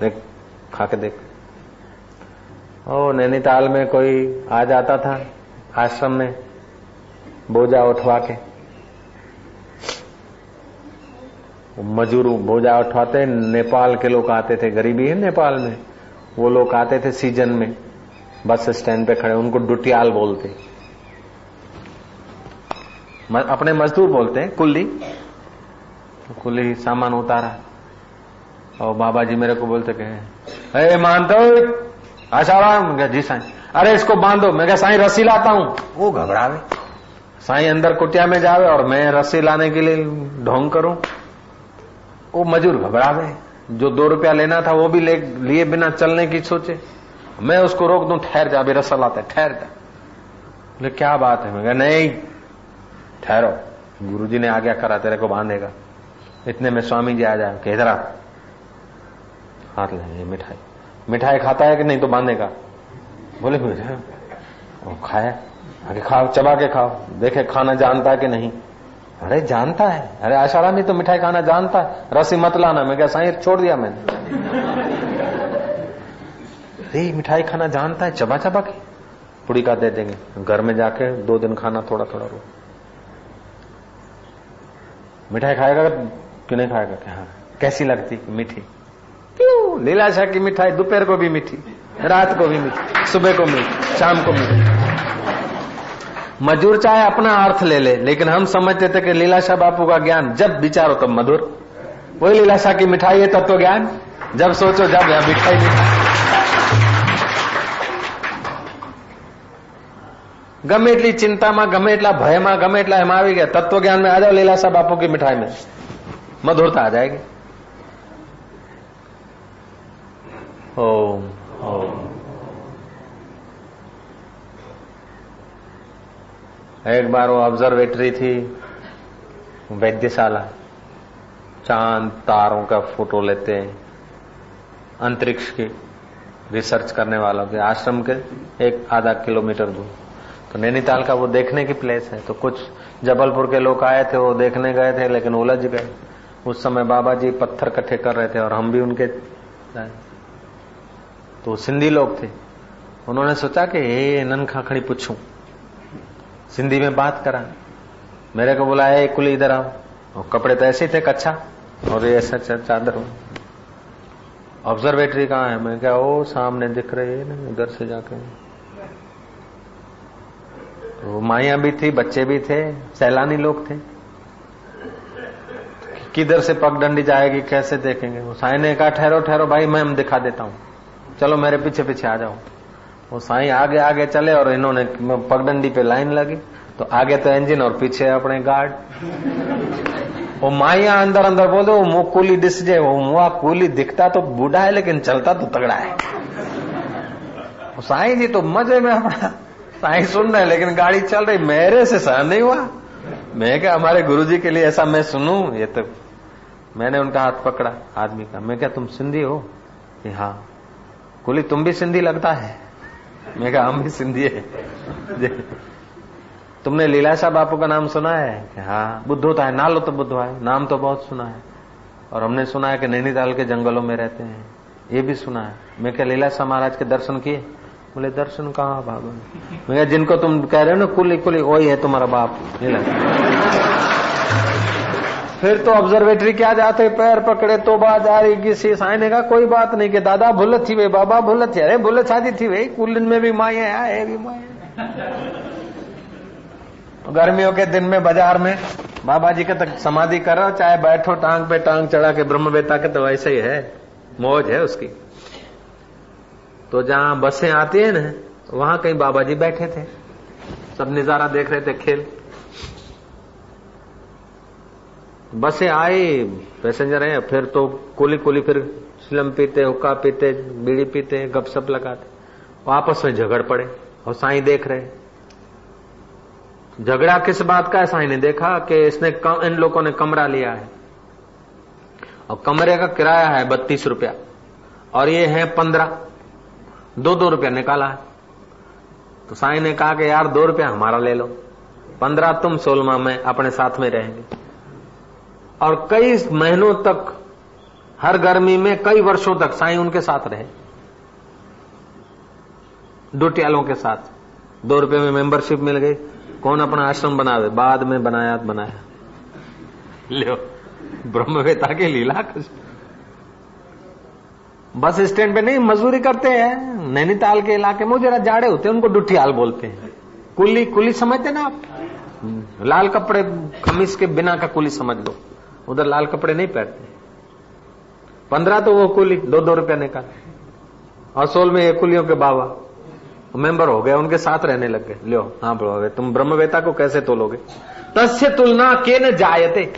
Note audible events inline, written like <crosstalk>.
देख खा के देख। ओ, नैनीताल में कोई आ जाता था आश्रम में बोझा उठवा के मजूर बोझा उठवाते, नेपाल के लोग आते थे, गरीबी है नेपाल में। वो लोग आते थे सीज़न में, बस स्टैंड पे खड़े, उनको डुटियाल बोलते। अपने मजदूर बोलते हैं कुल्ली कुल्ली सामान उतारा। और बाबा जी मेरे को बोलते कहे अरे मानते हो आशाराम जी साईं। अरे इसको बांधो। मैं क्या साईं रस्सी लाता हूँ। वो घबरावे। साईं अंदर कुटिया में जावे और मैं रस्सी लाने के लिए ढोंग करूँ। वो मजूर घबरावे। जो दो रुपया लेना था वो भी ले लिए बिना चलने की सोचे। मैं उसको रोक दूँ ठहर जा अभी रस्सा लाते ठहर जा। बोले क्या बात है? मैं कहा नहीं ठहरो। गुरुजी ने आज्ञा करा तेरे को बांधेगा। इतने में स्वामी जी आ जाए कि इधर हाथ ले मिठाई। मिठाई खाता है कि नहीं तो बांधेगा? बोले मुझे खाया। आगे, खाओ, चबा के खाओ। देखे, खाना जानता है कि नहीं? अरे, जानता है। अरे आशारा नहीं तो मिठाई खाना जानता है। रसी मत लाना। मैं क्या साई छोड़ दिया मैंने? अरे, मिठाई खाना जानता है। चबा चबा के? पुड़ी का दे देंगे। घर में जाके दो दिन खाना थोड़ा थोड़ा रो। मिठाई खाएगा क्यों नहीं खाएगा? क्या हाँ। कैसी लगती? मीठी। लीलाशाह की मिठाई दोपहर को भी मीठी रात को भी मीठी सुबह को मीठी शाम को मीठी मजूर चाहे अपना अर्थ ले ले लेकिन हम समझते थे कि लीलाशाह बापू का ज्ञान जब विचारो तब मधुर वही लीलाशाह की मिठाई है तत्व ज्ञान जब सोचो जब या मिठाई मिठाई ગમે એટલી ચિંતામાં ગમે એટલા ભયમાં ગમે એટલા એમાં આવી ગયા તત્વ જ્ઞાન में आ जाओ लीलाशाह बापू की मिठाई में मधुरता आ जाएगी ओम एक बार वो ऑब्जर्वेटरी थी, वैद्यशाला। चाँद तारों का फ़ोटो लेते हैं, अंतरिक्ष की रिसर्च करने वालों के आश्रम के एक आधा किलोमीटर दूर। तो नैनीताल का वो देखने की प्लेस है। तो कुछ जबलपुर के लोग आए थे, वो देखने गए थे, लेकिन उलझ गए। उस समय बाबा जी पत्थर इकट्ठे कर रहे थे और हम भी उनके तो सिंधी लोग थे। उन्होंने सोचा कि ये नन खाखड़ी, पूछूँ। सिंधी में बात करा। मेरे को बोला है कुल, इधर आओ। और कपड़े तो ऐसे थे कच्छा और ये ऐसा चादर ऑब्जर्वेटरी कहाँ है? मैं क्या, ओ, सामने दिख रही है ना उधर से जाके। तो माइया भी थी, बच्चे भी थे, सैलानी लोग थे। किधर से पगडंडी जाएगी, कैसे देखेंगे? वो साई ने कहा ठहरो ठहरो, भाई, मैं, हम दिखा देता हूँ। चलो मेरे पीछे पीछे आ जाओ। वो साई आगे आगे चले और इन्होंने पगडंडी पे लाइन लगी। तो आगे तो इंजन और पीछे अपने गार्ड वो माइया अंदर अंदर बोले वो मुँह कूली डिस जाए, वो मुआ कूली दिखता तो बूढ़ा है, लेकिन चलता तो तगड़ा है। वो साई जी तो मज़े में अपना साई सुन रहे लेकिन गाड़ी चल रही, मेरे से सहन नहीं हुआ। मैं क्या हमारे गुरुजी के लिए ऐसा मैं सुनू? ये तो मैंने उनका हाथ पकड़ा, आदमी का। मैं क्या तुम सिंधी हो? हाँ। कुली तुम भी सिंधी लगता है? मैं क्या हम भी सिंधी है। तुमने लीलाशाह बापू का नाम सुना है? हाँ बुद्ध होता है, नालो तो बुद्ध है, नाम तो बहुत सुना है। और हमने सुना है कि नैनीताल के जंगलों में रहते हैं, ये भी सुना है। मैं क्या लीलाशाह महाराज के दर्शन किए? बोले, दर्शन कहा, बाबा? मैं जिनको तुम कह रहे हो ना कुली कुली वही है तुम्हारा बाप। फिर तो ऑब्जर्वेटरी क्या जाते? पैर पकड़े तो बात आ रही किसी साई ने कहा, कोई बात नहीं कि दादा भूल थी वे बाबा भूल थी। अरे भूल छाती थी वे कुलिन में भी माए है भी माए <laughs> गर्मियों के दिन में बाज़ार में, बाबा जी के तक समाधि करो, चाहे बैठो, टांग पे टांग चढ़ा के ब्रह्म बेता के तो वैसे ही है, मौज है उसकी। तो जहाँ बसें आती है ना, वहाँ कहीं बाबा जी बैठे थे। सब नज़ारा देख रहे थे, खेल। बसें आई पैसेंजर है फिर तो कुली कोली फिर स्लम पीते हुक्का पीते बीड़ी पीते गपसप लगाते। आपस में झगड़ पड़े और साईं देख रहे। झगड़ा किस बात का है साईं ने देखा कि इसने कम, इन लोगों ने कमरा लिया है। और कमरे का किराया है बत्तीस रुपया। और ये है पंद्रह। दो दो रुपया निकाला है। तो साईं ने कहा कि यार दो रुपया हमारा ले लो। पंद्रह तुम सोलमा में अपने साथ में रहेंगे। और कई महीनों तक, हर गर्मी में कई वर्षों तक साई उनके साथ रहे। डोटियालों के साथ। दो रुपए में मेंबरशिप मिल गई। कौन अपना आश्रम बनावे बाद में बनाया बनाया। लो ब्रह्मवेता के लीला बस स्टैंड पे नहीं, मजदूरी करते हैं। नैनीताल के इलाके में जरा जाड़े होते हैं, उनको डुठियाल बोलते हैं। कुली कुली समझते ना आप? लाल कपड़े खमीस के बिना का कुली समझ लो। उधर लाल कपड़े नहीं पहनते। पंद्रह तो वो कुली, दो दो रुपया निकाल। और सोल में ये कुलियों के बाबा मेंबर हो गए, उनके साथ रहने लग गए। लियो हाँ ब्रो तुम ब्रह्मवेता को कैसे तोलोगे? तस्य तुलना के न जायते?